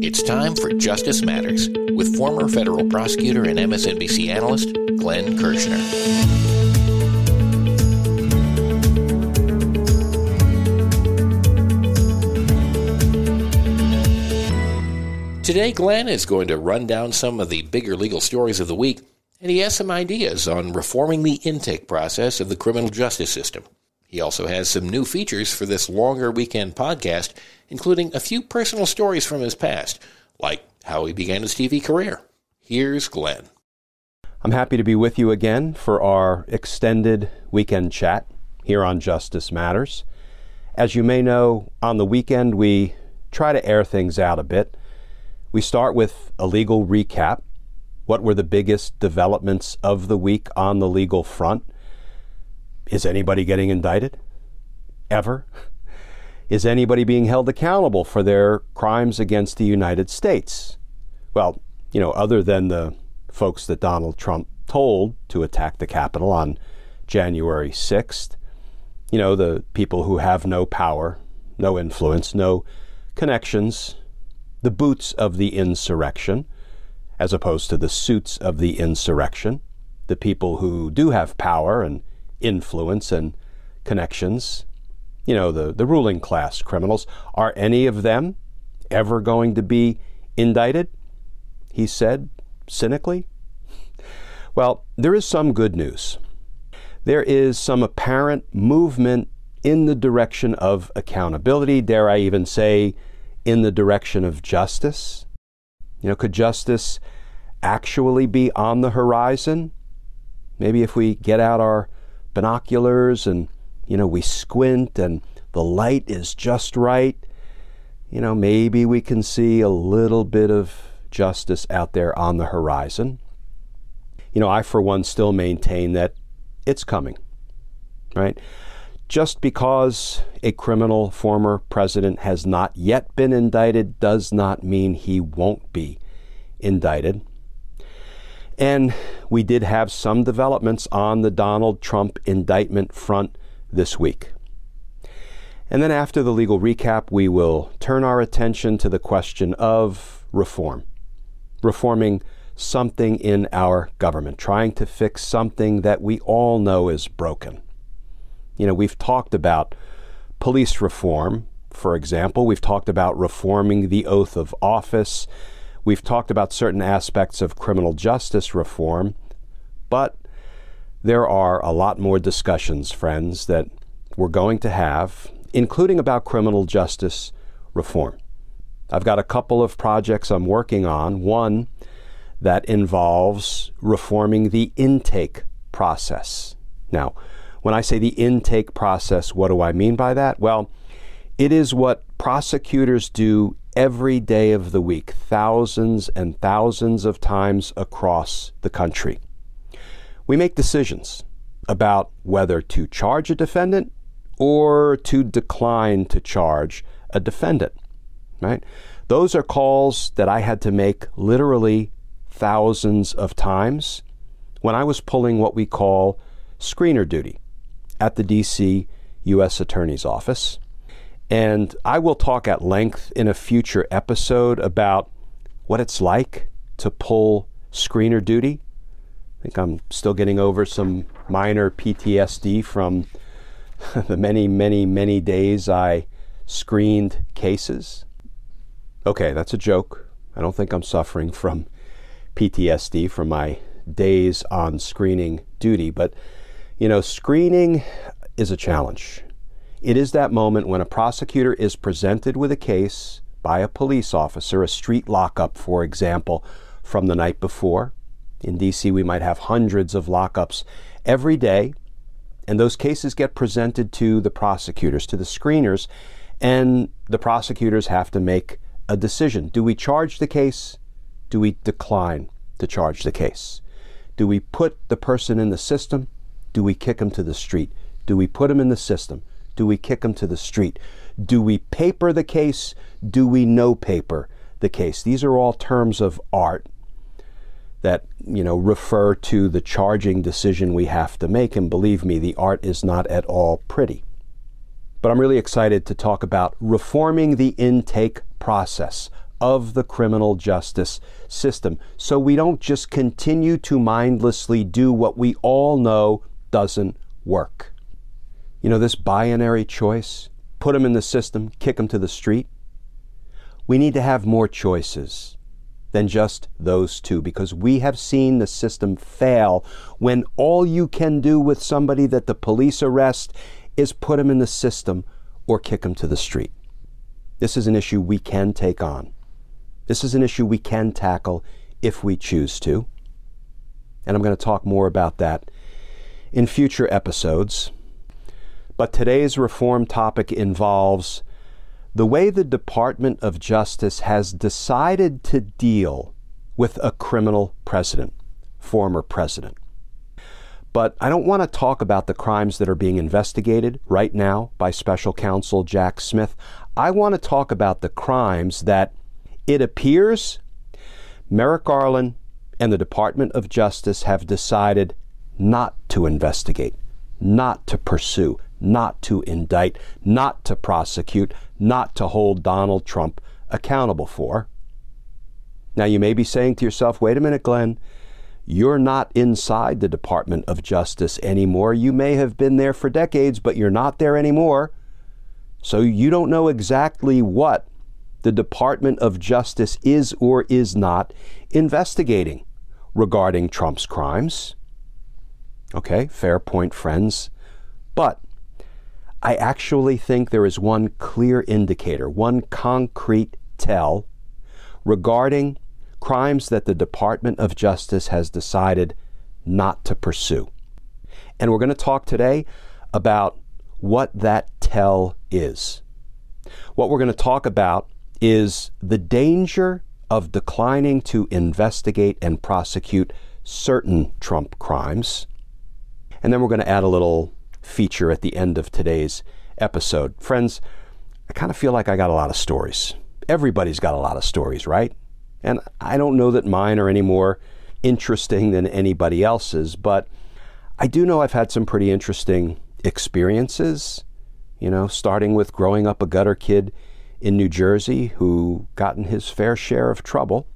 It's time for Justice Matters with former federal prosecutor and MSNBC analyst Glenn Kirschner. Today, Glenn is going to run down some of the bigger legal stories of the week and he has some ideas on reforming the intake process of the criminal justice system. He also has some new features for this longer weekend podcast, including a few personal stories from his past, like how he began his TV career. Here's Glenn. I'm happy to be with you again for our extended weekend chat here on Justice Matters. As you may know, on the weekend we try to air things out a bit. We start with a legal recap what were the biggest developments of the week on the legal front? Is anybody getting indicted? Ever? Is anybody being held accountable for their crimes against the United States? Well, you know, other than the folks that Donald Trump told to attack the Capitol on January 6th, you know, the people who have no power, no influence, no connections, the boots of the insurrection as opposed to the suits of the insurrection, the people who do have power and influence and connections, you know, the, the ruling class criminals, are any of them ever going to be indicted? He said cynically. Well, there is some good news. There is some apparent movement in the direction of accountability, dare I even say, in the direction of justice. You know, could justice actually be on the horizon? Maybe if we get out our binoculars and, you know, we squint and the light is just right, you know, maybe we can see a little bit of justice out there on the horizon. You know, I, for one, still maintain that it's coming, right? Just because a criminal former president has not yet been indicted does not mean he won't be indicted. And we did have some developments on the Donald Trump indictment front this week. And then after the legal recap, we will turn our attention to the question of reform, reforming something in our government, trying to fix something that we all know is broken. You know, we've talked about police reform, for example. We've talked about reforming the oath of office. We've talked about certain aspects of criminal justice reform. But there are a lot more discussions, friends, that we're going to have, including about criminal justice reform. I've got a couple of projects I'm working on. One that involves reforming the intake process. Now, when I say the intake process, what do I mean by that? Well, it is what prosecutors do every day of the week, thousands and thousands of times across the country. We make decisions about whether to charge a defendant or to decline to charge a defendant, right? Those are calls that I had to make literally thousands of times when I was pulling what we call screener duty at the DC U.S. Attorney's Office. And I will talk at length in a future episode about what it's like to pull screener duty. I think I'm still getting over some minor PTSD from the many, many, many days I screened cases. Okay, that's a joke. I don't think I'm suffering from PTSD from my days on screening duty, but you know, screening is a challenge. It is that moment when a prosecutor is presented with a case by a police officer, a street lockup, for example, from the night before. In DC, we might have hundreds of lockups every day, and those cases get presented to the prosecutors, to the screeners, and the prosecutors have to make a decision. Do we charge the case? Do we decline to charge the case? Do we put the person in the system? Do we kick him to the street? Do we put him in the system? Do we kick him to the street? Do we paper the case? Do we no paper the case? These are all terms of art that you know refer to the charging decision we have to make and believe me the art is not at all pretty but i'm really excited to talk about reforming the intake process of the criminal justice system so we don't just continue to mindlessly do what we all know doesn't work you know this binary choice put them in the system kick them to the street we need to have more choices than just those two because we have seen the system fail when all you can do with somebody that the police arrest is put them in the system or kick them to the street. This is an issue we can take on. This is an issue we can tackle if we choose to. And I'm going to talk more about that in future episodes. But today's reform topic involves the way the Department of Justice has decided to deal with a criminal president, former president. But I don't want to talk about the crimes that are being investigated right now by special counsel Jack Smith. I want to talk about the crimes that it appears Merrick Garland and the Department of Justice have decided not to investigate, not to pursue, not to indict, not to prosecute, not to hold Donald Trump accountable for. Now, you may be saying to yourself, wait a minute, Glenn, you're not inside the Department of Justice anymore. You may have been there for decades, but you're not there anymore. So you don't know exactly what the Department of Justice is or is not investigating regarding Trump's crimes. Okay, fair point, friends. But I actually think there is one clear indicator, one concrete tell regarding crimes that the Department of Justice has decided not to pursue. And we're going to talk today about what that tell is. What we're going to talk about is the danger of declining to investigate and prosecute certain Trump crimes. And then we're going to add a little feature at the end of today's episode. Friends, I kind of feel like I got a lot of stories. Everybody's got a lot of stories, right? And I don't know that mine are any more interesting than anybody else's, but I do know I've had some pretty interesting experiences, you know, starting with growing up a gutter kid in New Jersey who got in his fair share of trouble,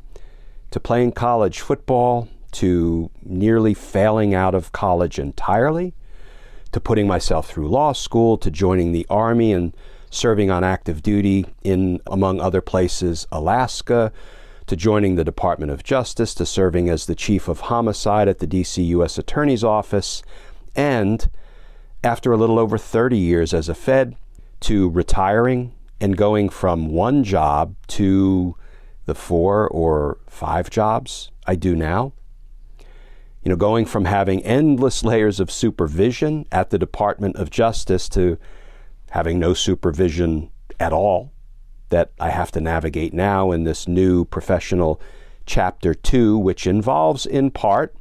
to playing college football, to nearly failing out of college entirely, to putting myself through law school, to joining the Army and serving on active duty in, among other places, Alaska, to joining the Department of Justice, to serving as the chief of homicide at the DC U.S. Attorney's Office, and after a little over 30 years as a Fed, to retiring and going from one job to the four or five jobs I do now you know, going from having endless layers of supervision at the Department of Justice to having no supervision at all that I have to navigate now in this new professional chapter two, which involves in part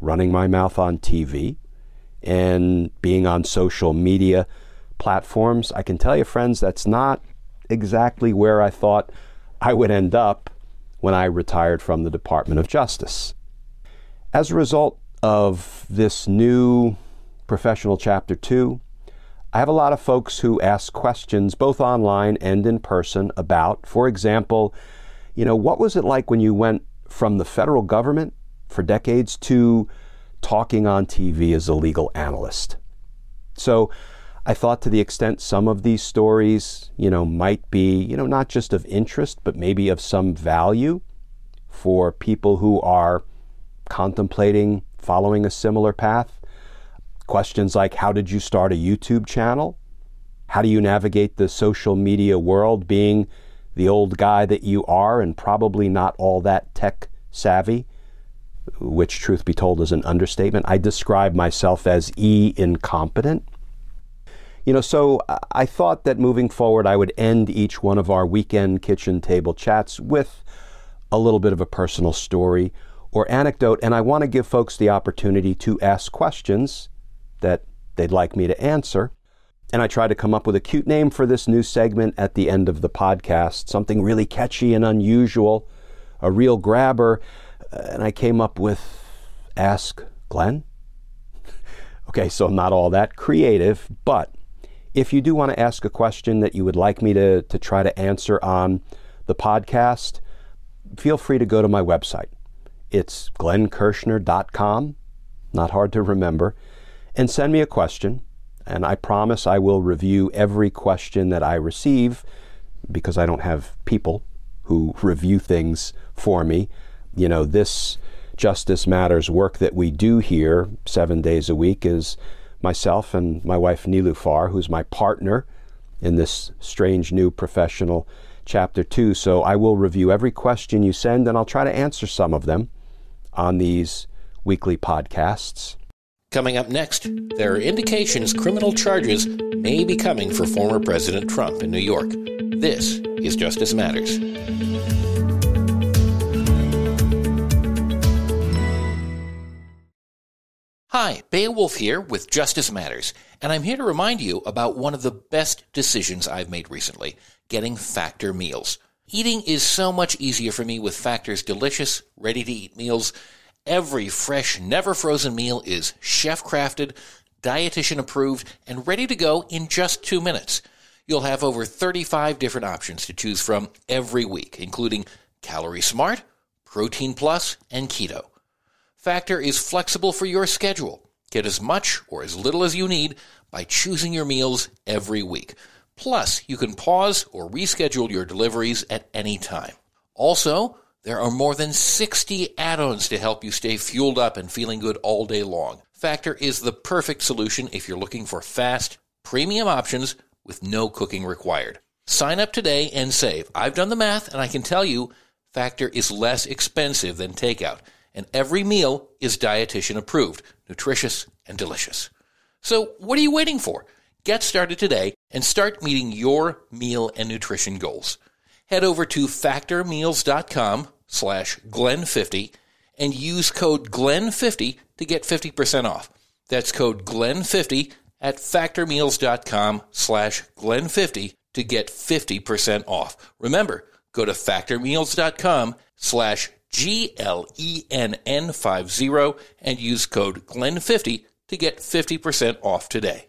running my mouth on TV and being on social media platforms. I can tell you, friends, that's not exactly where I thought I would end up when I retired from the Department of Justice. As a result of this new professional chapter two, I have a lot of folks who ask questions both online and in person about, for example, you know, what was it like when you went from the federal government for decades to talking on TV as a legal analyst? So I thought to the extent some of these stories, you know, might be, you know, not just of interest, but maybe of some value for people who are contemplating following a similar path. Questions like How did you start a YouTube channel? How do you navigate the social media world being the old guy that you are and probably not all that tech savvy? Which, truth be told, is an understatement. I describe myself as E incompetent. You know, so I thought that moving forward, I would end each one of our weekend kitchen table chats with a little bit of a personal story or anecdote, and I want to give folks the opportunity to ask questions that they'd like me to answer. And I try to come up with a cute name for this new segment at the end of the podcast, something really catchy and unusual, a real grabber. Uh, and I came up with Ask Glenn. okay, so I'm not all that creative, but if you do want to ask a question that you would like me to, to try to answer on the podcast, feel free to go to my website. It's glennkirschner.com, not hard to remember, and send me a question and I promise I will review every question that I receive because I don't have people who review things for me. You know, this Justice Matters work that we do here seven days a week is myself and my wife Nilufar, who's my partner in this strange new professional chapter two. So I will review every question you send and I'll try to answer some of them on these weekly podcasts. Coming up next, there are indications criminal charges may be coming for former President Trump in New York. This is Justice Matters. Hi, Beowulf here with Justice Matters, and I'm here to remind you about one of the best decisions I've made recently getting Factor meals. Eating is so much easier for me with Factor's delicious, ready to eat meals Every fresh, never frozen meal is chef crafted, dietitian approved, and ready to go in just two minutes. You'll have over 35 different options to choose from every week, including Calorie Smart, Protein Plus, and Keto. Factor is flexible for your schedule. Get as much or as little as you need by choosing your meals every week. Plus, you can pause or reschedule your deliveries at any time. Also, there are more than 60 add-ons to help you stay fueled up and feeling good all day long. Factor is the perfect solution if you're looking for fast, premium options with no cooking required. Sign up today and save. I've done the math and I can tell you Factor is less expensive than takeout, and every meal is dietitian approved, nutritious and delicious. So, what are you waiting for? Get started today and start meeting your meal and nutrition goals head over to factormeals.com slash glenn50 and use code GLEN50 to get 50% off. That's code GLEN50 at factormeals.com slash glenn50 to get 50% off. Remember, go to factormeals.com slash G-L-E-N-N 50 and use code GLEN50 to get 50% off today.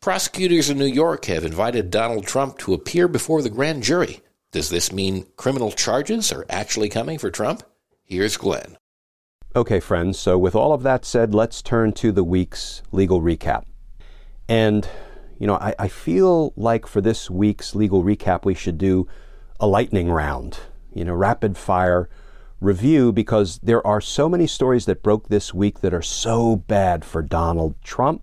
Prosecutors in New York have invited Donald Trump to appear before the grand jury. Does this mean criminal charges are actually coming for Trump? Here's Glenn. Okay, friends, so with all of that said, let's turn to the week's legal recap. And, you know, I, I feel like for this week's legal recap, we should do a lightning round, you know, rapid fire review because there are so many stories that broke this week that are so bad for Donald Trump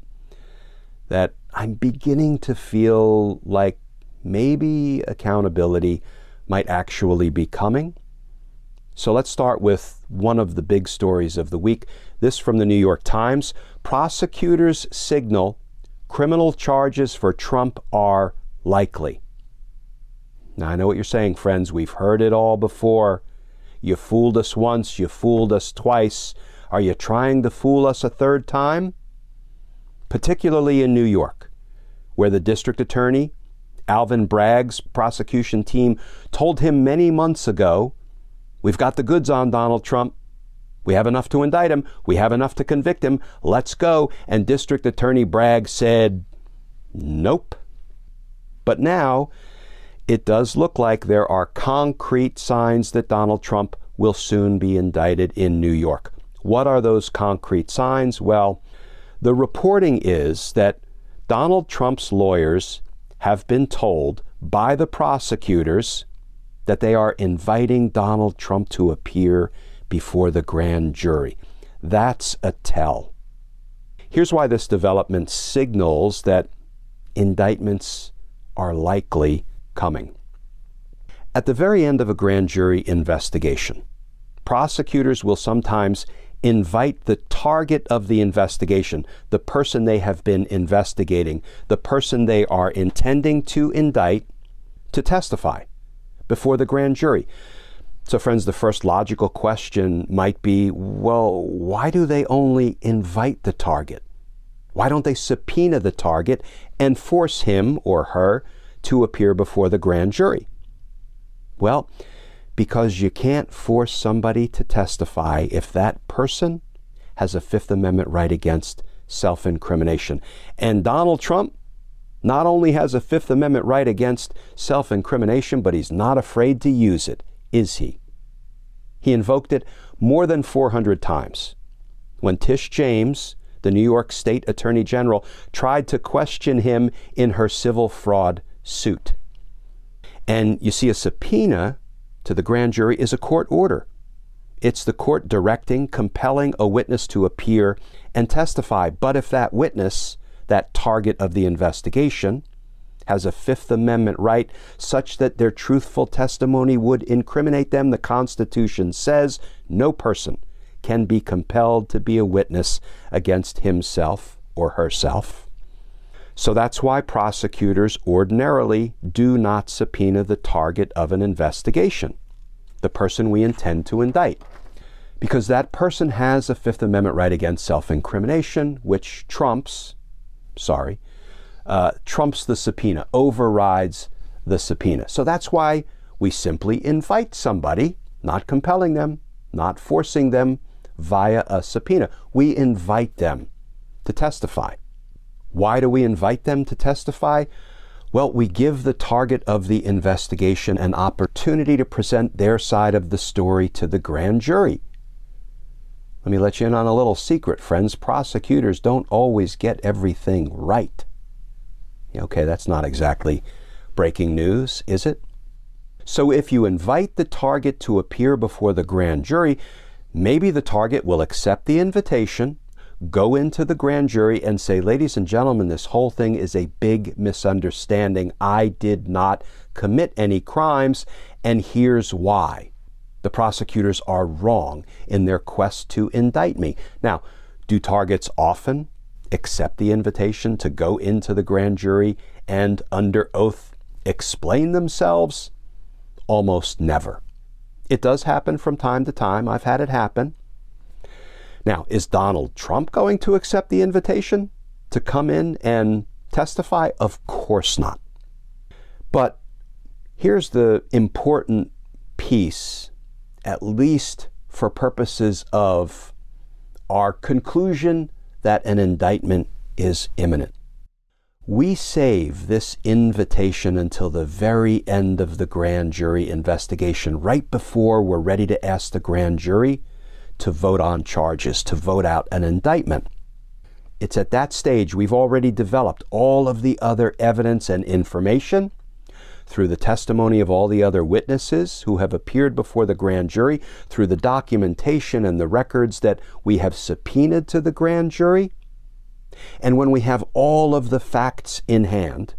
that I'm beginning to feel like maybe accountability might actually be coming. So let's start with one of the big stories of the week. This from the New York Times. Prosecutors signal criminal charges for Trump are likely. Now, I know what you're saying, friends. We've heard it all before. You fooled us once, you fooled us twice. Are you trying to fool us a third time? Particularly in New York where the district attorney, Alvin Bragg's prosecution team, told him many months ago We've got the goods on Donald Trump. We have enough to indict him. We have enough to convict him. Let's go. And District Attorney Bragg said, Nope. But now, it does look like there are concrete signs that Donald Trump will soon be indicted in New York. What are those concrete signs? Well, The reporting is that Donald Trump's lawyers have been told by the prosecutors that they are inviting Donald Trump to appear before the grand jury. That's a tell. Here's why this development signals that indictments are likely coming. At the very end of a grand jury investigation, prosecutors will sometimes invite the target of the investigation, the person they have been investigating, the person they are intending to indict, to testify before the grand jury. So, friends, the first logical question might be well, why do they only invite the target? Why don't they subpoena the target and force him or her to appear before the grand jury? Well, because you can't force somebody to testify if that person has a Fifth Amendment right against self incrimination. And Donald Trump not only has a Fifth Amendment right against self incrimination, but he's not afraid to use it, is he? He invoked it more than 400 times. When Tish James, the New York State Attorney General, tried to question him in her civil fraud suit. And you see, a subpoena to the grand jury is a court order. It's the court directing, compelling a witness to appear and testify. But if that witness, that target of the investigation, has a Fifth Amendment right such that their truthful testimony would incriminate them, the Constitution says no person can be compelled to be a witness against himself or herself. So that's why prosecutors ordinarily do not subpoena the target of an investigation, the person we intend to indict, because that person has a Fifth Amendment right against self incrimination, which trumps, sorry, uh, trumps the subpoena, overrides the subpoena. So that's why we simply invite somebody, not compelling them, not forcing them via a subpoena. We invite them to testify. Why do we invite them to testify? Well, we give the target of the investigation an opportunity to present their side of the story to the grand jury. Let me let you in on a little secret, friends. Prosecutors don't always get everything right. Okay, that's not exactly breaking news, is it? So if you invite the target to appear before the grand jury, maybe the target will accept the invitation go into the grand jury and say, ladies and gentlemen, this whole thing is a big misunderstanding. I did not commit any crimes, and here's why. The prosecutors are wrong in their quest to indict me. Now, do targets often accept the invitation to go into the grand jury and under oath explain themselves? Almost never. It does happen from time to time. I've had it happen. Now, is Donald Trump going to accept the invitation to come in and testify? Of course not. But here's the important piece, at least for purposes of our conclusion that an indictment is imminent. We save this invitation until the very end of the grand jury investigation, right before we're ready to ask the grand jury to vote on charges, to vote out an indictment. It's at that stage we've already developed all of the other evidence and information through the testimony of all the other witnesses who have appeared before the grand jury, through the documentation and the records that we have subpoenaed to the grand jury. And when we have all of the facts in hand,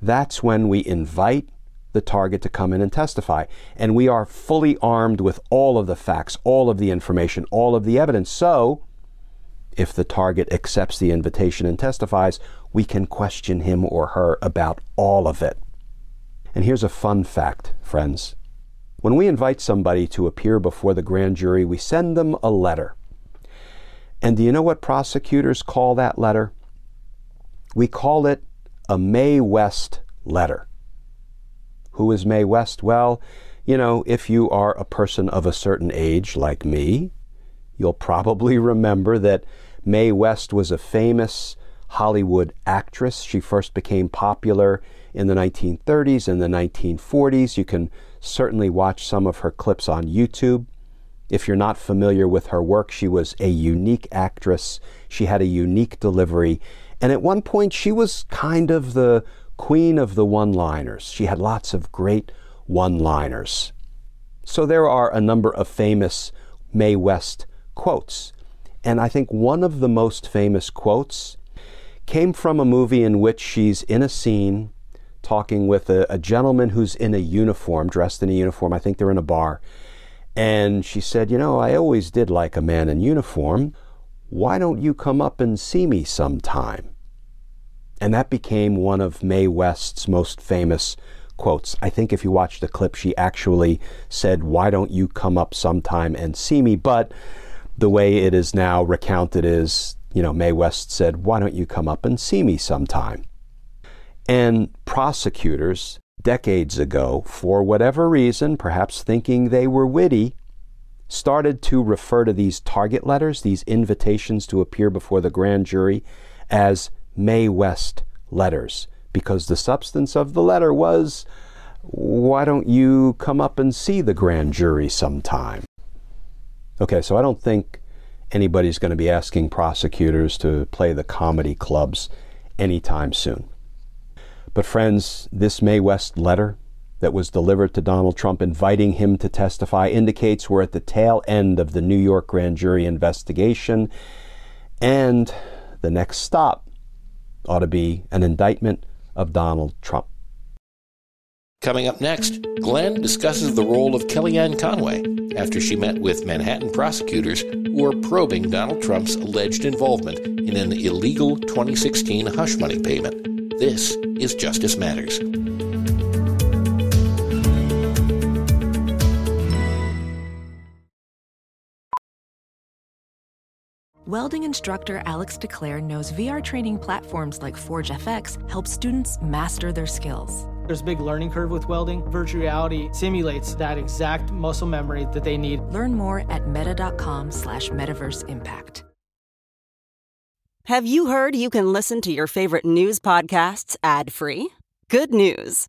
that's when we invite the target to come in and testify. And we are fully armed with all of the facts, all of the information, all of the evidence. So, if the target accepts the invitation and testifies, we can question him or her about all of it. And here's a fun fact, friends. When we invite somebody to appear before the grand jury, we send them a letter. And do you know what prosecutors call that letter? We call it a Mae West letter. Who is Mae West? Well, you know, if you are a person of a certain age like me, you'll probably remember that Mae West was a famous Hollywood actress. She first became popular in the 1930s and the 1940s. You can certainly watch some of her clips on YouTube. If you're not familiar with her work, she was a unique actress. She had a unique delivery. And at one point, she was kind of the queen of the one liners. She had lots of great one liners. So there are a number of famous Mae West quotes. And I think one of the most famous quotes came from a movie in which she's in a scene talking with a, a, gentleman who's in a uniform, dressed in a uniform. I think they're in a bar. And she said, You know, I always did like a man in uniform. Why don't you come up and see me sometime? And that became one of Mae West's most famous quotes. I think if you watch the clip, she actually said, Why don't you come up sometime and see me? But the way it is now recounted is, you know, Mae West said, Why don't you come up and see me sometime? And prosecutors, decades ago, for whatever reason, perhaps thinking they were witty, started to refer to these target letters, these invitations to appear before the grand jury, as Mae West letters, because the substance of the letter was, Why don't you come up and see the grand jury sometime? Okay, so I don't think anybody's going to be asking prosecutors to play the comedy clubs anytime soon. But, friends, this Mae West letter that was delivered to Donald Trump inviting him to testify indicates we're at the tail end of the New York grand jury investigation. And the next stop ought to be an indictment of Donald Trump. Coming up next, Glenn discusses the role of Kellyanne Conway after she met with Manhattan prosecutors who are probing Donald Trump's alleged involvement in an illegal 2016 hush money payment. This is Justice Matters. Welding instructor Alex DeClaire knows VR training platforms like Forge FX help students master their skills. There's a big learning curve with welding. Virtual reality simulates that exact muscle memory that they need. Learn more at meta.com slash metaverse impact. Have you heard you can listen to your favorite news podcasts ad free? Good news!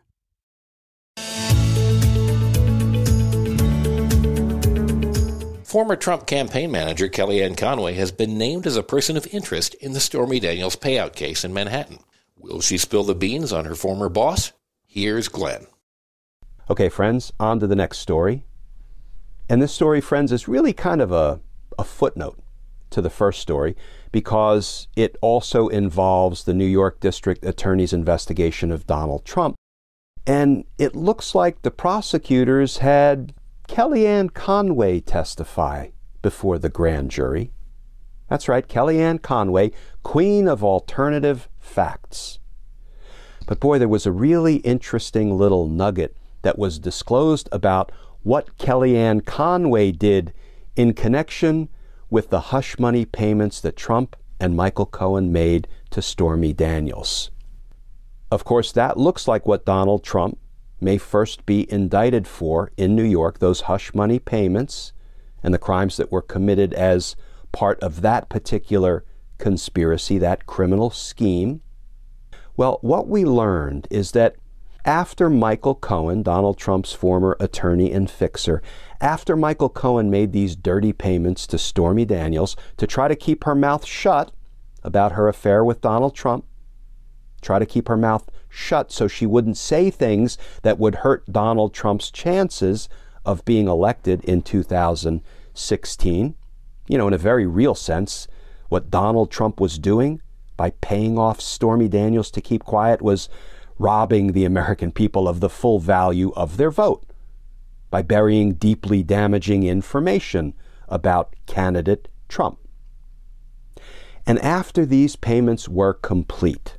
Former Trump campaign manager Kellyanne Conway has been named as a person of interest in the Stormy Daniels payout case in Manhattan. Will she spill the beans on her former boss? Here's Glenn. Okay, friends, on to the next story. And this story, friends, is really kind of a, a footnote to the first story because it also involves the New York District Attorney's investigation of Donald Trump. And it looks like the prosecutors had Kellyanne Conway testify before the grand jury. That's right, Kellyanne Conway, queen of alternative facts. But boy, there was a really interesting little nugget that was disclosed about what Kellyanne Conway did in connection with the hush money payments that Trump and Michael Cohen made to Stormy Daniels. Of course, that looks like what Donald Trump may first be indicted for in New York, those hush money payments and the crimes that were committed as part of that particular conspiracy, that criminal scheme. Well, what we learned is that after Michael Cohen, Donald Trump's former attorney and fixer, after Michael Cohen made these dirty payments to Stormy Daniels to try to keep her mouth shut about her affair with Donald Trump, try to keep her mouth shut so she wouldn't say things that would hurt Donald Trump's chances of being elected in 2016. You know, in a very real sense, what Donald Trump was doing by paying off Stormy Daniels to keep quiet was robbing the American people of the full value of their vote by burying deeply damaging information about candidate Trump. And after these payments were complete,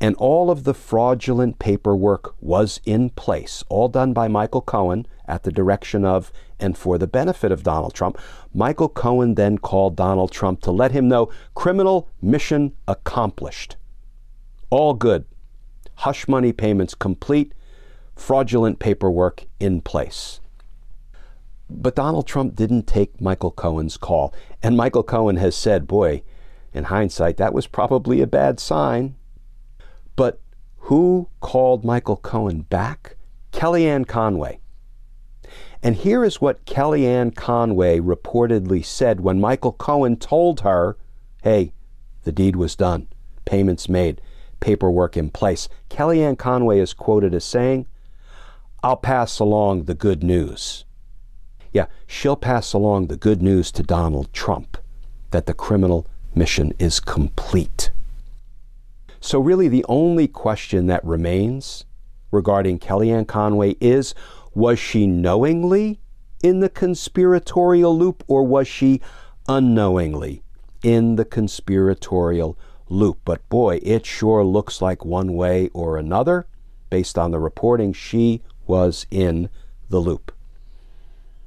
and all of the fraudulent paperwork was in place, all done by Michael Cohen at the direction of and for the benefit of Donald Trump. Michael Cohen then called Donald Trump to let him know criminal mission accomplished. All good. hush money payments complete, fraudulent paperwork in place. But Donald Trump didn't take Michael Cohen's call. And Michael Cohen has said, boy, in hindsight, that was probably a bad sign. But who called Michael Cohen back? Kellyanne Conway. And here is what Kellyanne Conway reportedly said when Michael Cohen told her, hey, the deed was done, payments made, paperwork in place. Kellyanne Conway is quoted as saying, I'll pass along the good news. Yeah, she'll pass along the good news to Donald Trump that the criminal mission is complete. So, really, the only question that remains regarding Kellyanne Conway is was she knowingly in the conspiratorial loop or was she unknowingly in the conspiratorial loop? But boy, it sure looks like one way or another, based on the reporting, she was in the loop.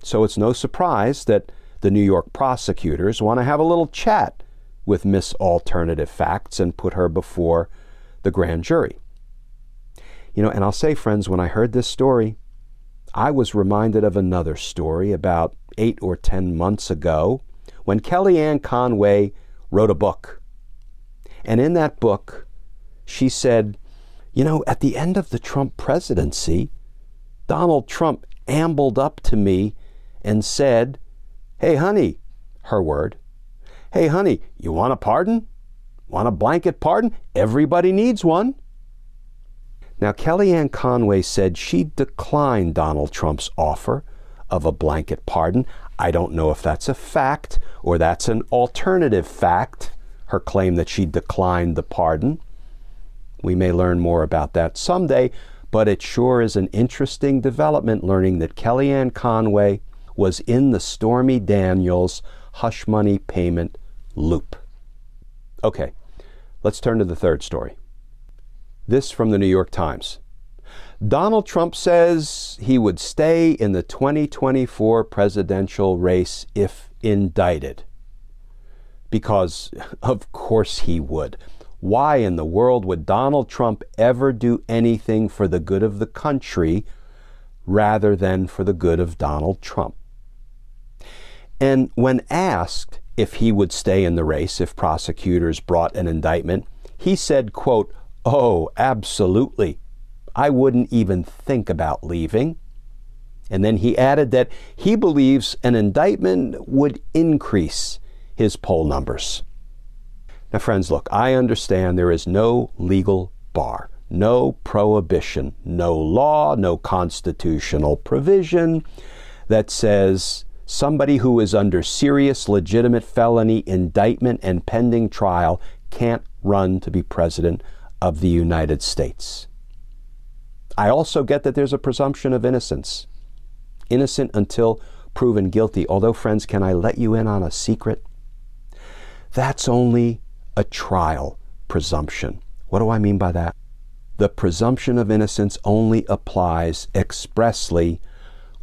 So it's no surprise that the New York prosecutors want to have a little chat with Miss Alternative Facts and put her before the grand jury. You know, and I'll say, friends, when I heard this story, I was reminded of another story about eight or ten months ago when Kellyanne Conway wrote a book. And in that book, she said, You know, at the end of the Trump presidency, Donald Trump ambled up to me and said, Hey, honey, her word, Hey, honey, you want a pardon? Want a blanket pardon? Everybody needs one. Now, Kellyanne Conway said she declined Donald Trump's offer of a blanket pardon. I don't know if that's a fact or that's an alternative fact, her claim that she declined the pardon. We may learn more about that someday, but it sure is an interesting development learning that Kellyanne Conway was in the Stormy Daniels hush money payment loop. Okay, let's turn to the third story. This from the New York Times. Donald Trump says he would stay in the 2024 presidential race if indicted. Because, of course, he would. Why in the world would Donald Trump ever do anything for the good of the country rather than for the good of Donald Trump? And when asked if he would stay in the race if prosecutors brought an indictment, he said, quote, Oh, absolutely. I wouldn't even think about leaving. And then he added that he believes an indictment would increase his poll numbers. Now, friends, look, I understand there is no legal bar, no prohibition, no law, no constitutional provision that says somebody who is under serious, legitimate felony indictment and pending trial can't run to be president of the United States. I also get that there's a presumption of innocence. Innocent until proven guilty. Although, friends, can I let you in on a secret? That's only a trial presumption. What do I mean by that? The presumption of innocence only applies expressly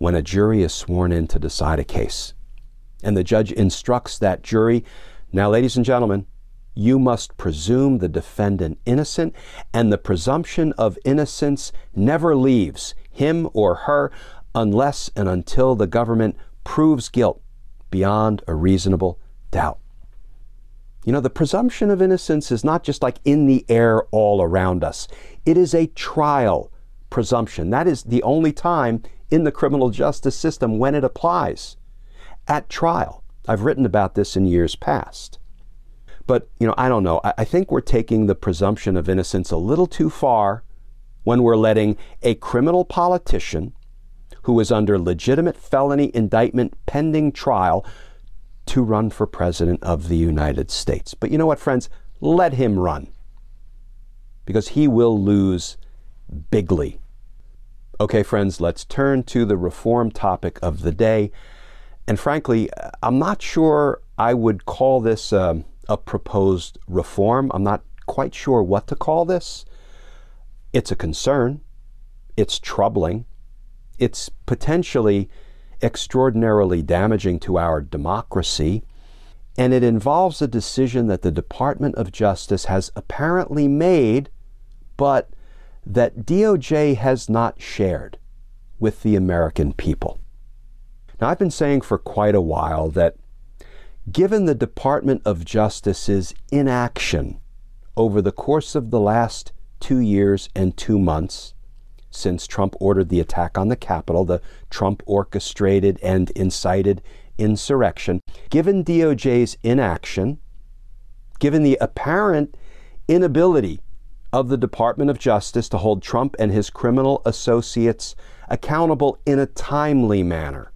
when a jury is sworn in to decide a case. And the judge instructs that jury now, ladies and gentlemen, you must presume the defendant innocent, and the presumption of innocence never leaves him or her unless and until the government proves guilt beyond a reasonable doubt. You know, the presumption of innocence is not just like in the air all around us, it is a trial presumption. That is the only time in the criminal justice system when it applies at trial. I've written about this in years past. But, you know, I don't know. I, I think we're taking the presumption of innocence a little too far when we're letting a criminal politician who is under legitimate felony indictment pending trial to run for president of the United States. But you know what, friends? Let him run because he will lose bigly. Okay, friends, let's turn to the reform topic of the day. And frankly, I'm not sure I would call this um, a proposed reform. I'm not quite sure what to call this. It's a concern. It's troubling. It's potentially extraordinarily damaging to our democracy. And it involves a decision that the Department of Justice has apparently made, but that DOJ has not shared with the American people. Now, I've been saying for quite a while that given the Department of Justice's inaction over the course of the last two years and two months, since Trump ordered the attack on the Capitol, the Trump orchestrated and incited insurrection, given DOJ's inaction, given the apparent inability of the Department of Justice to hold Trump and his criminal associates accountable in a timely manner,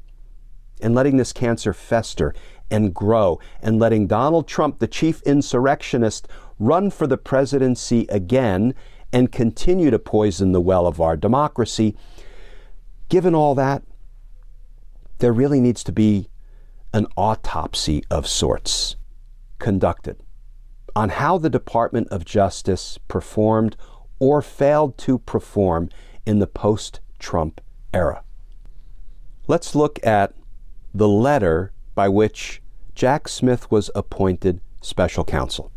and letting this cancer fester and grow, and letting Donald Trump, the chief insurrectionist, run for the presidency again and continue to poison the well of our democracy. Given all that, there really needs to be an autopsy of sorts conducted on how the Department of Justice performed or failed to perform in the post Trump era. Let's look at the letter by which Jack Smith was appointed special counsel.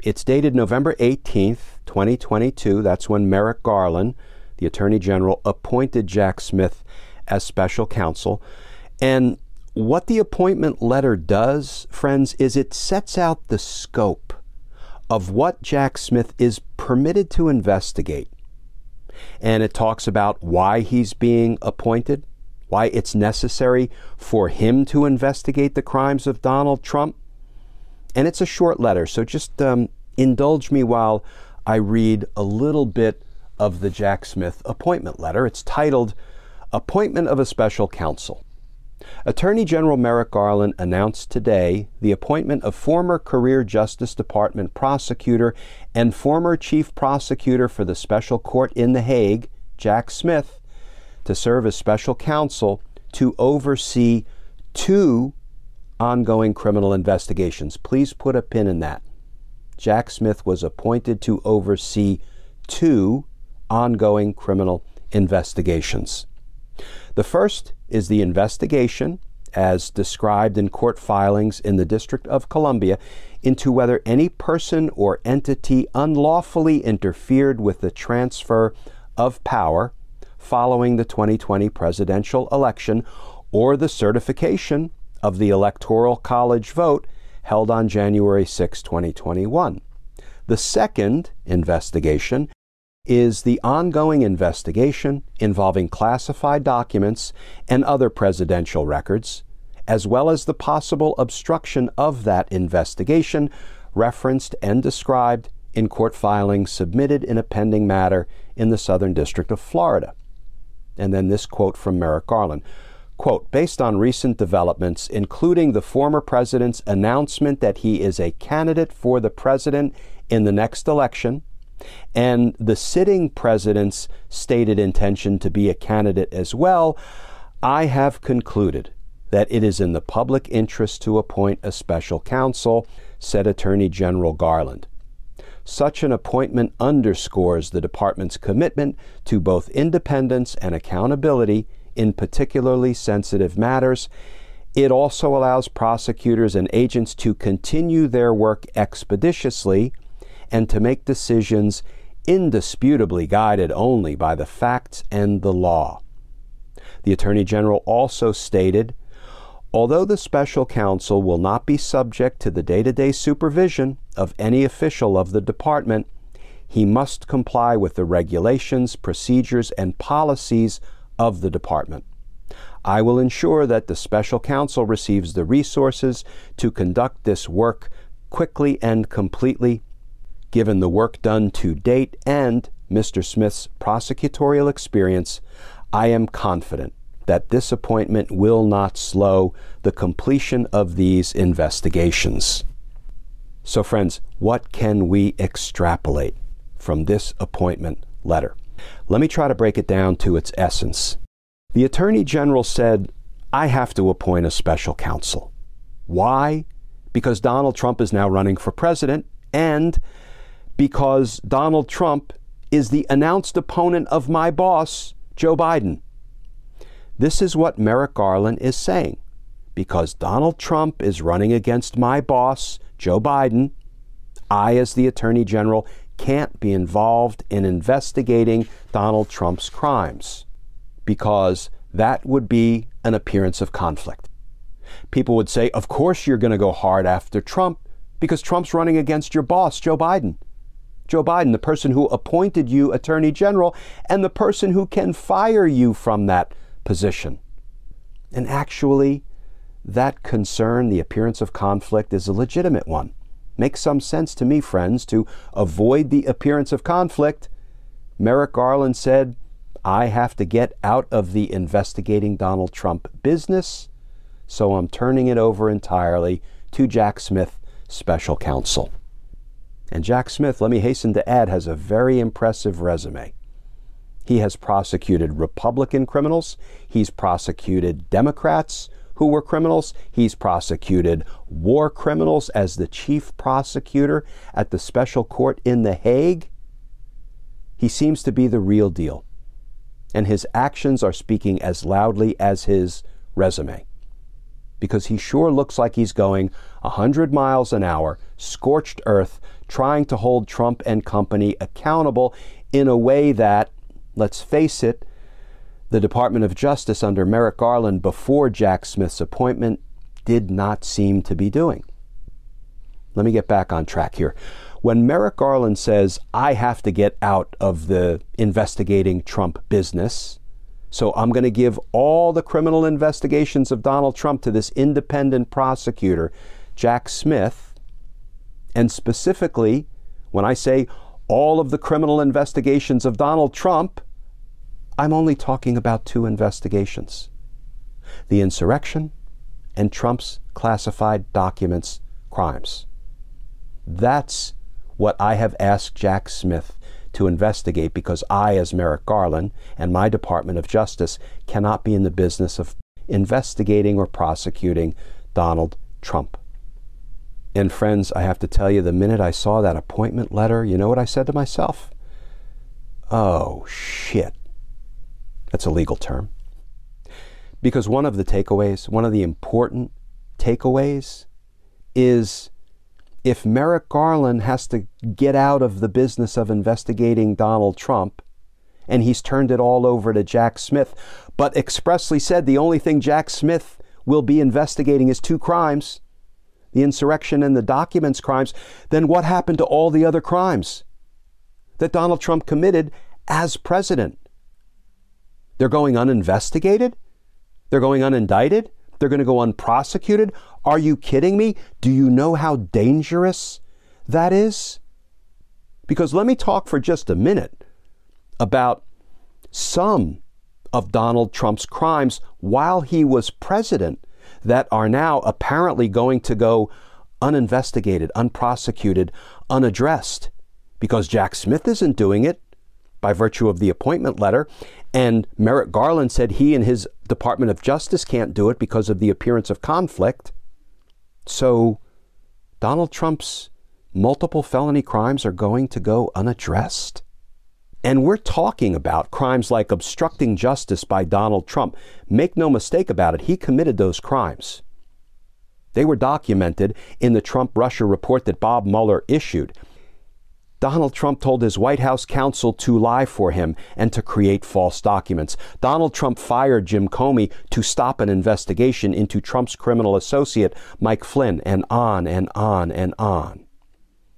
It's dated November 18th, 2022. That's when Merrick Garland, the Attorney General, appointed Jack Smith as special counsel. And what the appointment letter does, friends, is it sets out the scope of what Jack Smith is permitted to investigate. And it talks about why he's being appointed, why it's necessary for him to investigate the crimes of Donald Trump. And it's a short letter, so just um, indulge me while I read a little bit of the Jack Smith appointment letter. It's titled Appointment of a Special Counsel. Attorney General Merrick Garland announced today the appointment of former Career Justice Department prosecutor and former chief prosecutor for the special court in The Hague, Jack Smith, to serve as special counsel to oversee two ongoing criminal investigations. Please put a pin in that. Jack Smith was appointed to oversee two ongoing criminal investigations. The first is the investigation, as described in court filings in the District of Columbia, into whether any person or entity unlawfully interfered with the transfer of power following the 2020 presidential election or the certification of the Electoral College vote held on January 6, 2021. The second investigation is the ongoing investigation involving classified documents and other presidential records, as well as the possible obstruction of that investigation referenced and described in court filings submitted in a pending matter in the Southern District of Florida. And then this quote from Merrick Garland. Quote, based on recent developments, including the former president's announcement that he is a candidate for the president in the next election, and the sitting president's stated intention to be a candidate as well, I have concluded that it is in the public interest to appoint a special counsel, said Attorney General Garland. Such an appointment underscores the department's commitment to both independence and accountability in particularly sensitive matters. It also allows prosecutors and agents to continue their work expeditiously and to make decisions indisputably guided only by the facts and the law. The Attorney General also stated Although the special counsel will not be subject to the day to day supervision of any official of the department, he must comply with the regulations, procedures, and policies of the department. I will ensure that the special counsel receives the resources to conduct this work quickly and completely Given the work done to date and Mr. Smith's prosecutorial experience, I am confident that this appointment will not slow the completion of these investigations. So, friends, what can we extrapolate from this appointment letter? Let me try to break it down to its essence. The Attorney General said, I have to appoint a special counsel. Why? Because Donald Trump is now running for president, and because Donald Trump is the announced opponent of my boss, Joe Biden. This is what Merrick Garland is saying. Because Donald Trump is running against my boss, Joe Biden, I, as the Attorney General, can't be involved in investigating Donald Trump's crimes because that would be an appearance of conflict. People would say, Of course, you're going to go hard after Trump because Trump's running against your boss, Joe Biden. Joe Biden, the person who appointed you Attorney General and the person who can fire you from that position. And actually, that concern, the appearance of conflict, is a legitimate one. Makes some sense to me, friends, to avoid the appearance of conflict. Merrick Garland said, I have to get out of the investigating Donald Trump business, so I'm turning it over entirely to Jack Smith, special counsel. And Jack Smith, let me hasten to add, has a very impressive resume. He has prosecuted Republican criminals, he's prosecuted Democrats who were criminals, he's prosecuted war criminals as the chief prosecutor at the special court in The Hague. He seems to be the real deal, and his actions are speaking as loudly as his resume because he sure looks like he's going 100 miles an hour, scorched earth, trying to hold Trump and company accountable in a way that, let's face it, the Department of Justice under Merrick Garland before Jack Smith's appointment did not seem to be doing. Let me get back on track here. When Merrick Garland says, I have to get out of the investigating Trump business, so I'm going to give all the criminal investigations of Donald Trump to this independent prosecutor, Jack Smith. And specifically, when I say all of the criminal investigations of Donald Trump, I'm only talking about two investigations the insurrection and Trump's classified documents crimes. That's what I have asked Jack Smith to investigate because I, as Merrick Garland, and my Department of Justice cannot be in the business of investigating or prosecuting Donald Trump. And friends, I have to tell you, the minute I saw that appointment letter, you know what I said to myself? Oh, shit. That's a legal term. Because one of the takeaways, one of the important takeaways, is if Merrick Garland has to get out of the business of investigating Donald Trump, and he's turned it all over to Jack Smith, but expressly said the only thing Jack Smith will be investigating is two crimes the insurrection and the documents crimes, then what happened to all the other crimes that Donald Trump committed as president? They're going uninvestigated? They're going unindicted? They're going to go unprosecuted? Are you kidding me? Do you know how dangerous that is? Because let me talk for just a minute about some of Donald Trump's crimes while he was president that are now apparently going to go uninvestigated, unprosecuted, unaddressed because Jack Smith isn't doing it by virtue of the appointment letter. And Merrick Garland said he and his Department of Justice can't do it because of the appearance of conflict. So Donald Trump's multiple felony crimes are going to go unaddressed. And we're talking about crimes like obstructing justice by Donald Trump. Make no mistake about it, he committed those crimes. They were documented in the Trump Russia report that Bob Mueller issued. Donald Trump told his White House counsel to lie for him and to create false documents. Donald Trump fired Jim Comey to stop an investigation into Trump's criminal associate, Mike Flynn, and on and on and on.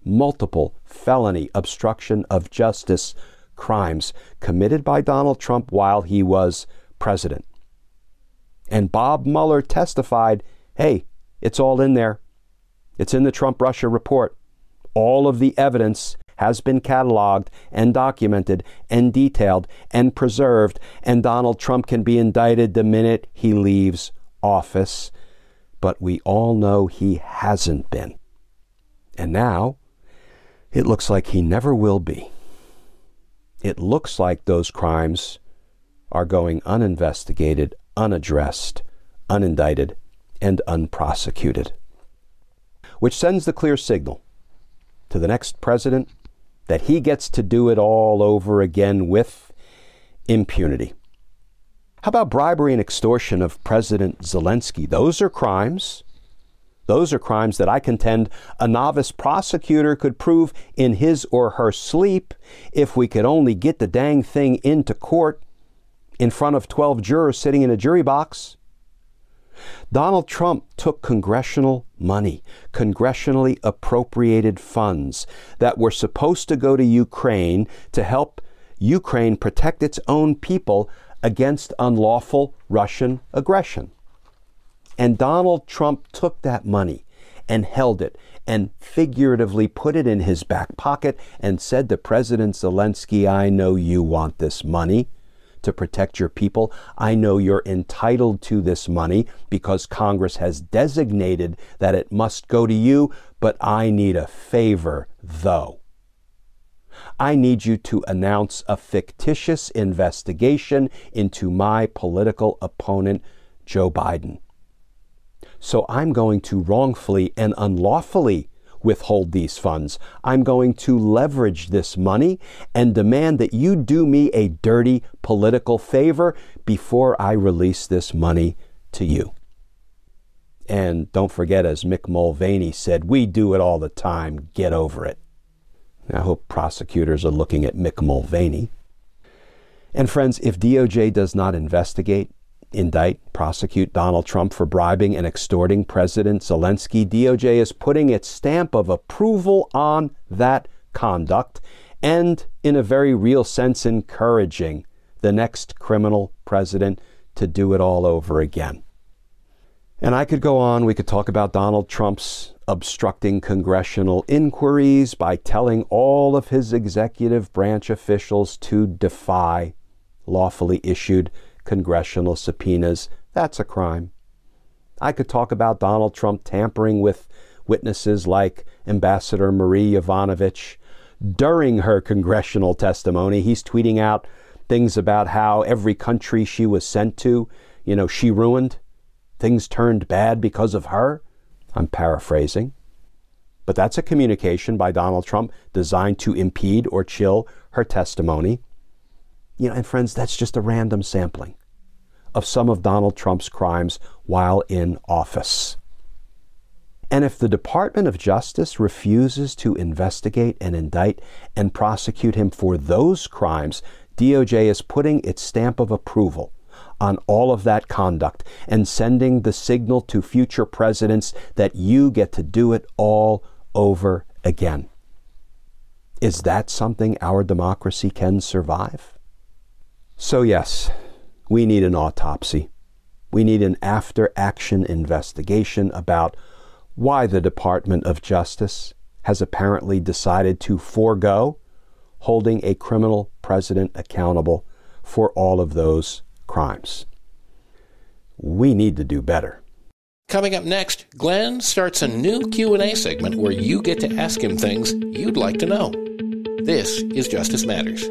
Multiple felony obstruction of justice crimes committed by Donald Trump while he was president. And Bob Mueller testified hey, it's all in there. It's in the Trump Russia report. All of the evidence has been cataloged and documented and detailed and preserved, and Donald Trump can be indicted the minute he leaves office. But we all know he hasn't been. And now, it looks like he never will be. It looks like those crimes are going uninvestigated, unaddressed, unindicted, and unprosecuted. Which sends the clear signal to the next president that he gets to do it all over again with impunity. How about bribery and extortion of President Zelensky? Those are crimes. Those are crimes that I contend a novice prosecutor could prove in his or her sleep if we could only get the dang thing into court in front of 12 jurors sitting in a jury box. Donald Trump took congressional money, congressionally appropriated funds that were supposed to go to Ukraine to help Ukraine protect its own people against unlawful Russian aggression. And Donald Trump took that money and held it and figuratively put it in his back pocket and said to President Zelensky, I know you want this money to protect your people. I know you're entitled to this money because Congress has designated that it must go to you, but I need a favor, though. I need you to announce a fictitious investigation into my political opponent, Joe Biden. So I'm going to wrongfully and unlawfully withhold these funds. I'm going to leverage this money and demand that you do me a dirty political favor before I release this money to you. And don't forget, as Mick Mulvaney said, we do it all the time. Get over it. I hope prosecutors are looking at Mick Mulvaney. And friends, if DOJ does not investigate, indict, prosecute Donald Trump for bribing and extorting President Zelensky, DOJ is putting its stamp of approval on that conduct and, in a very real sense, encouraging the next criminal president to do it all over again. And I could go on. We could talk about Donald Trump's obstructing congressional inquiries by telling all of his executive branch officials to defy lawfully issued congressional subpoenas. That's a crime. I could talk about Donald Trump tampering with witnesses like Ambassador Marie Yovanovitch. During her congressional testimony, he's tweeting out things about how every country she was sent to, you know, she ruined. Things turned bad because of her. I'm paraphrasing. But that's a communication by Donald Trump designed to impede or chill her testimony. You know, and friends, that's just a random sampling of some of Donald Trump's crimes while in office. And if the Department of Justice refuses to investigate and indict and prosecute him for those crimes, DOJ is putting its stamp of approval on all of that conduct and sending the signal to future presidents that you get to do it all over again. Is that something our democracy can survive? So, yes, we need an autopsy. We need an after action investigation about why the Department of Justice has apparently decided to forego holding a criminal president accountable for all of those crimes. We need to do better. Coming up next, Glenn starts a new Q&A segment where you get to ask him things you'd like to know. This is Justice Matters.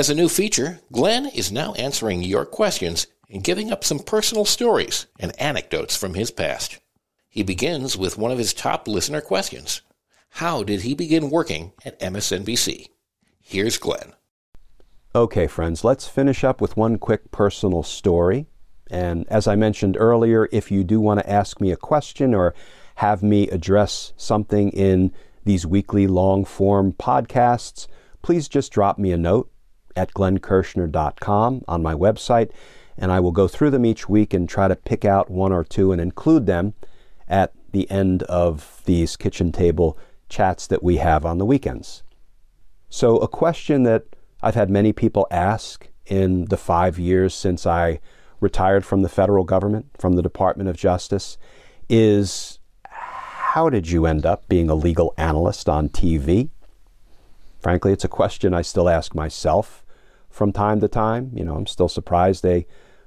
As a new feature, Glenn is now answering your questions and giving up some personal stories and anecdotes from his past. He begins with one of his top listener questions How did he begin working at MSNBC? Here's Glenn. Okay, friends, let's finish up with one quick personal story. And as I mentioned earlier, if you do want to ask me a question or have me address something in these weekly long form podcasts, please just drop me a note at glennkirschner.com on my website, and I will go through them each week and try to pick out one or two and include them at the end of these kitchen table chats that we have on the weekends. So, a question that I've had many people ask in the five years since I retired from the federal government, from the Department of Justice, is how did you end up being a legal analyst on TV? Frankly, it's a question I still ask myself from time to time. You know, I'm still surprised they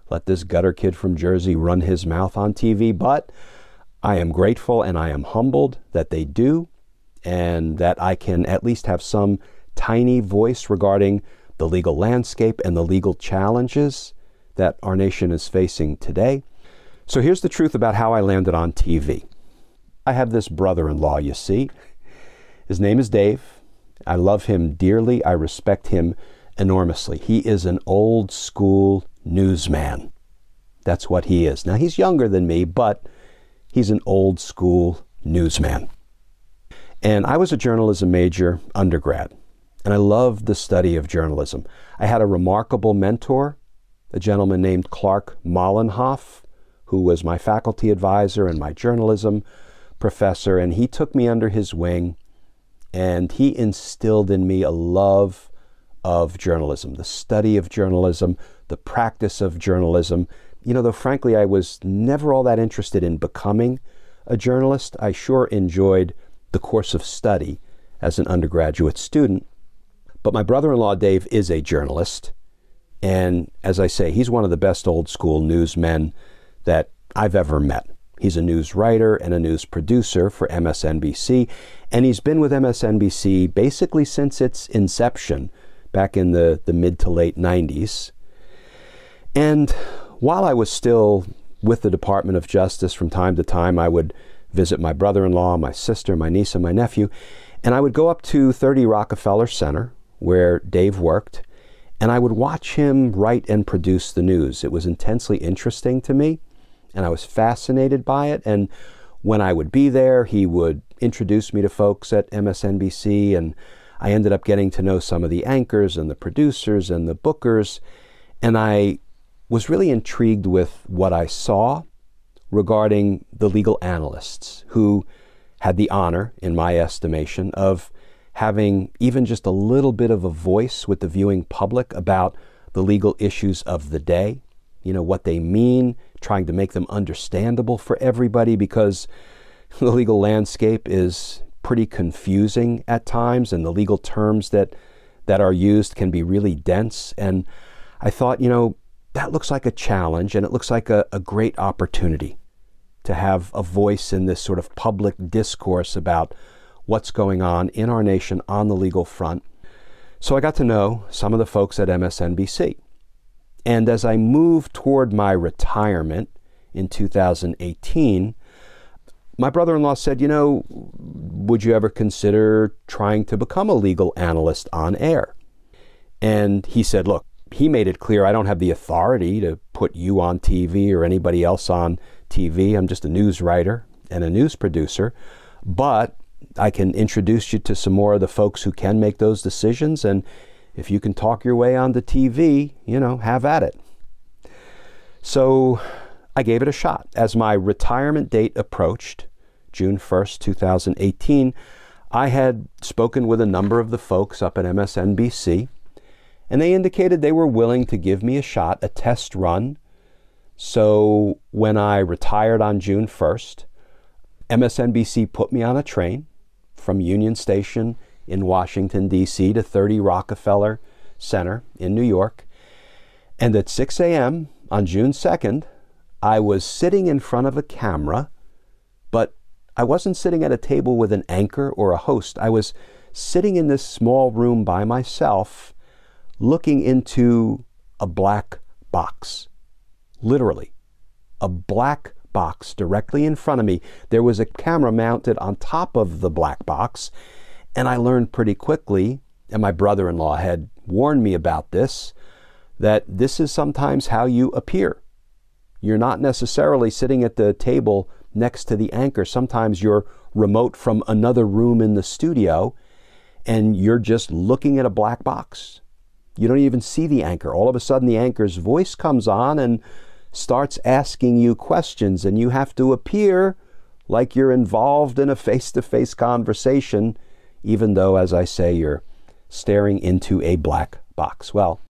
let this gutter kid from Jersey run his mouth on TV, but I am grateful and I am humbled that they do and that I can at least have some tiny voice regarding the legal landscape and the legal challenges that our nation is facing today. So here's the truth about how I landed on TV. I have this brother in law, you see. His name is Dave. I love him dearly. I respect him enormously. He is an old school newsman. That's what he is. Now, he's younger than me, but he's an old school newsman. And I was a journalism major undergrad, and I loved the study of journalism. I had a remarkable mentor, a gentleman named Clark Mollenhoff, who was my faculty advisor and my journalism professor, and he took me under his wing and he instilled in me a love of journalism, the study of journalism, the practice of journalism. You know, though frankly, I was never all that interested in becoming a journalist, I sure enjoyed the course of study as an undergraduate student. But my brother in law, Dave, is a journalist. And as I say, he's one of the best old school newsmen that I've ever met. He's a news writer and a news producer for MSNBC, and he's been with MSNBC basically since its inception back in the, the mid to late 90s. And while I was still with the Department of Justice from time to time, I would visit my brother in law, my sister, my niece, and my nephew, and I would go up to 30 Rockefeller Center, where Dave worked, and I would watch him write and produce the news. It was intensely interesting to me and I was fascinated by it. And when I would be there, he would introduce me to folks at MSNBC, and I ended up getting to know some of the anchors and the producers and the bookers. And I was really intrigued with what I saw regarding the legal analysts who had the honor, in my estimation, of having even just a little bit of a voice with the viewing public about the legal issues of the day, you know, what they mean, trying to make them understandable for everybody because the legal landscape is pretty confusing at times and the legal terms that that are used can be really dense and I thought, you know, that looks like a challenge and it looks like a, a great opportunity to have a voice in this sort of public discourse about what's going on in our nation on the legal front. So I got to know some of the folks at MSNBC. And as I moved toward my retirement in 2018, my brother in law said, You know, would you ever consider trying to become a legal analyst on air? And he said, Look, he made it clear I don't have the authority to put you on TV or anybody else on TV. I'm just a news writer and a news producer. But I can introduce you to some more of the folks who can make those decisions. And if you can talk your way onto TV, you know, have at it. So I gave it a shot. As my retirement date approached, June 1st, 2018, I had spoken with a number of the folks up at MSNBC, and they indicated they were willing to give me a shot, a test run. So when I retired on June 1st, MSNBC put me on a train from Union Station in Washington, D.C., to 30 Rockefeller Center in New York. And at 6 a.m. on June 2nd, I was sitting in front of a camera, but I wasn't sitting at a table with an anchor or a host. I was sitting in this small room by myself, looking into a black box. Literally, a black box directly in front of me. There was a camera mounted on top of the black box, and I learned pretty quickly, and my brother in law had warned me about this, that this is sometimes how you appear. You're not necessarily sitting at the table next to the anchor. Sometimes you're remote from another room in the studio and you're just looking at a black box. You don't even see the anchor. All of a sudden, the anchor's voice comes on and starts asking you questions, and you have to appear like you're involved in a face to face conversation, even though, as I say, you're staring into a black box. Well,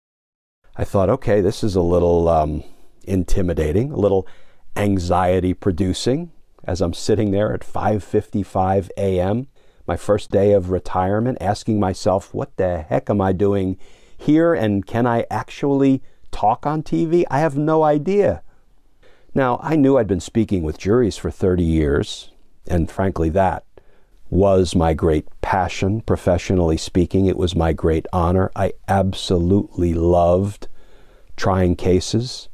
I thought, okay, this is a little um, intimidating, a little anxiety producing as I'm sitting there at 5:55 a.m., my first day of retirement, asking myself, what the heck am I doing here and can I actually talk on TV? I have no idea. Now, I knew I'd been speaking with juries for 30 years, and frankly, that was my great passion, professionally speaking. It was my great honor. I absolutely loved trying cases.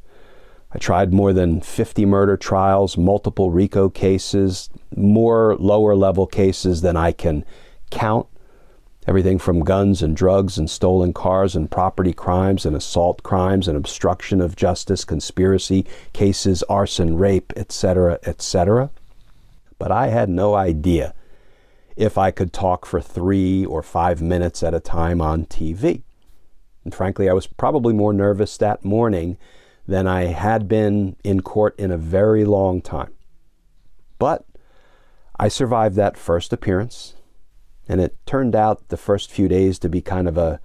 I tried more than 50 murder trials, multiple RICO cases, more lower level cases than I can count. Everything from guns and drugs and stolen cars and property crimes and assault crimes and obstruction of justice, conspiracy cases, arson, rape, etc., etc. But I had no idea if I could talk for three or five minutes at a time on TV. And frankly, I was probably more nervous that morning than I had been in court in a very long time. But I survived that first appearance, and it turned out the first few days to be kind of a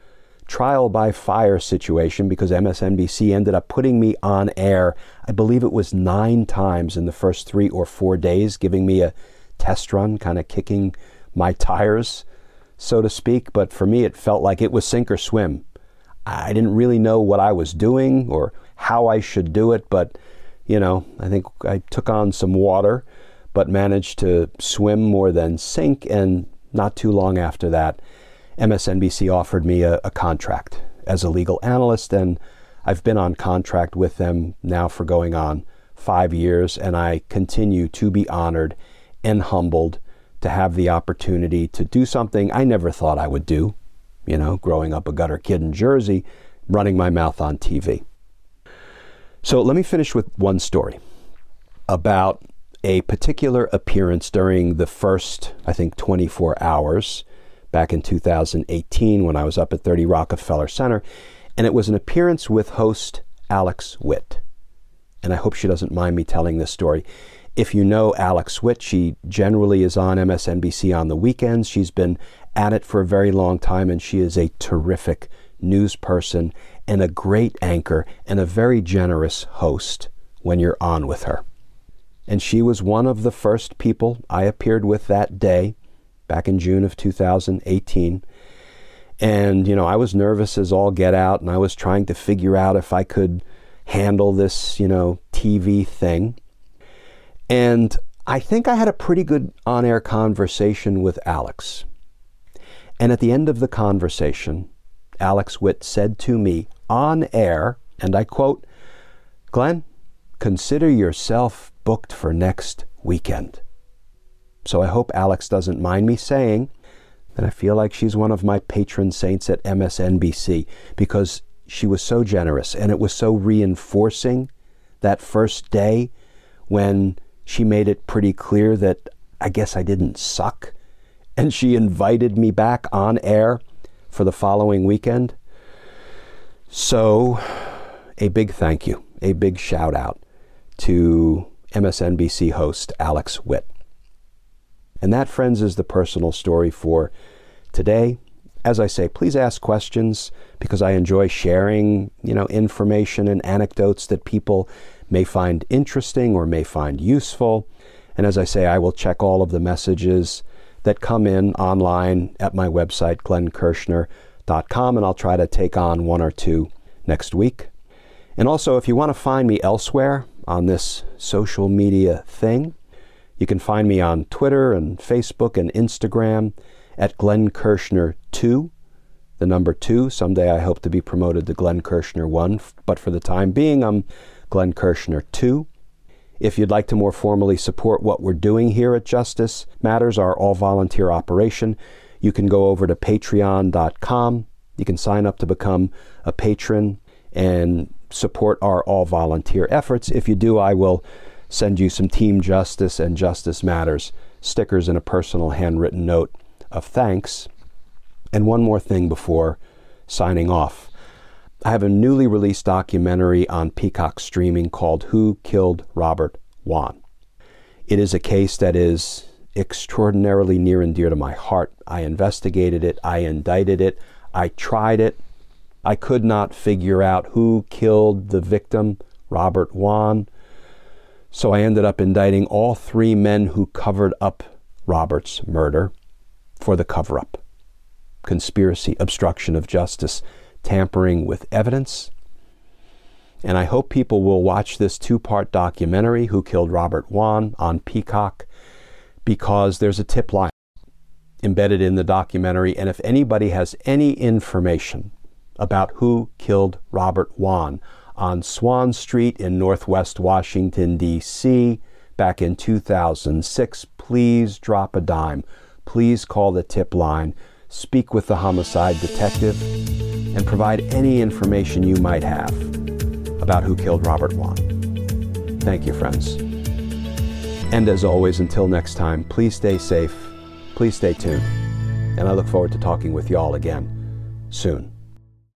trial by fire situation because MSNBC ended up putting me on air, I believe it was nine times in the first three or four days, giving me a test run, kind of kicking my tires, so to speak. But for me, it felt like it was sink or swim. I didn't really know what I was doing or how I should do it, but you know, I think I took on some water, but managed to swim more than sink. And not too long after that, MSNBC offered me a, a contract as a legal analyst, and I've been on contract with them now for going on five years, and I continue to be honored and humbled to have the opportunity to do something I never thought I would do. You know, growing up a gutter kid in Jersey, running my mouth on TV. So let me finish with one story about a particular appearance during the first, I think, 24 hours back in 2018 when I was up at 30 Rockefeller Center. And it was an appearance with host Alex Witt. And I hope she doesn't mind me telling this story. If you know Alex Witt, she generally is on MSNBC on the weekends. She's been at it for a very long time, and she is a terrific news person and a great anchor and a very generous host when you're on with her. And she was one of the first people I appeared with that day back in June of 2018. And, you know, I was nervous as all get out, and I was trying to figure out if I could handle this, you know, TV thing. And I think I had a pretty good on air conversation with Alex. And at the end of the conversation, Alex Witt said to me on air, and I quote, Glenn, consider yourself booked for next weekend. So I hope Alex doesn't mind me saying that I feel like she's one of my patron saints at MSNBC because she was so generous and it was so reinforcing that first day when she made it pretty clear that I guess I didn't suck. And she invited me back on air for the following weekend. So, a big thank you, a big shout out to MSNBC host Alex Witt. And that, friends, is the personal story for today. As I say, please ask questions because I enjoy sharing, you know, information and anecdotes that people may find interesting or may find useful. And as I say, I will check all of the messages that come in online at my website, glennkirschner.com, and I'll try to take on one or two next week. And also, if you want to find me elsewhere on this social media thing, you can find me on Twitter and Facebook and Instagram at Glenn Kirschner 2, the number 2. Someday I hope to be promoted to Glenn Kirschner 1, but for the time being, I'm Glenn Kirschner 2. If you'd like to more formally support what we're doing here at Justice Matters, our all volunteer operation, you can go over to patreon.com. You can sign up to become a patron and support our all volunteer efforts. If you do, I will send you some Team Justice and Justice Matters stickers and a personal handwritten note of thanks. And one more thing before signing off. I have a newly released documentary on Peacock streaming called Who Killed Robert Wone. It is a case that is extraordinarily near and dear to my heart. I investigated it, I indicted it, I tried it. I could not figure out who killed the victim, Robert Wone. So I ended up indicting all three men who covered up Robert's murder for the cover up conspiracy, obstruction of justice, tampering with evidence. And I hope people will watch this two part documentary, Who Killed Robert Wone, on Peacock, because there's a tip line embedded in the documentary. And if anybody has any information about who killed Robert Wone on Swan Street in Northwest Washington, D.C., back in 2006, please drop a dime. Please call the tip line, speak with the homicide detective, and provide any information you might have about who killed Robert Wone. Thank you, friends. And as always, until next time, please stay safe, please stay tuned, and I look forward to talking with y'all again soon.